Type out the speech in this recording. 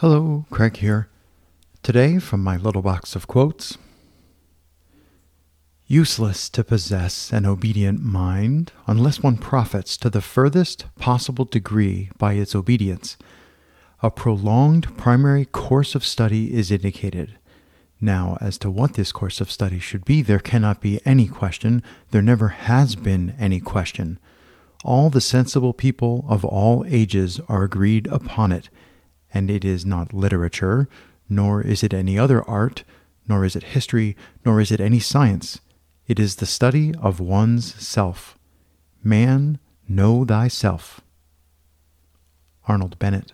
Hello, Craig here. Today, from my little box of quotes Useless to possess an obedient mind unless one profits to the furthest possible degree by its obedience. A prolonged primary course of study is indicated. Now, as to what this course of study should be, there cannot be any question. There never has been any question. All the sensible people of all ages are agreed upon it and it is not literature, nor is it any other art, nor is it history, nor is it any science. It is the study of one's self. Man, know thyself. Arnold Bennett.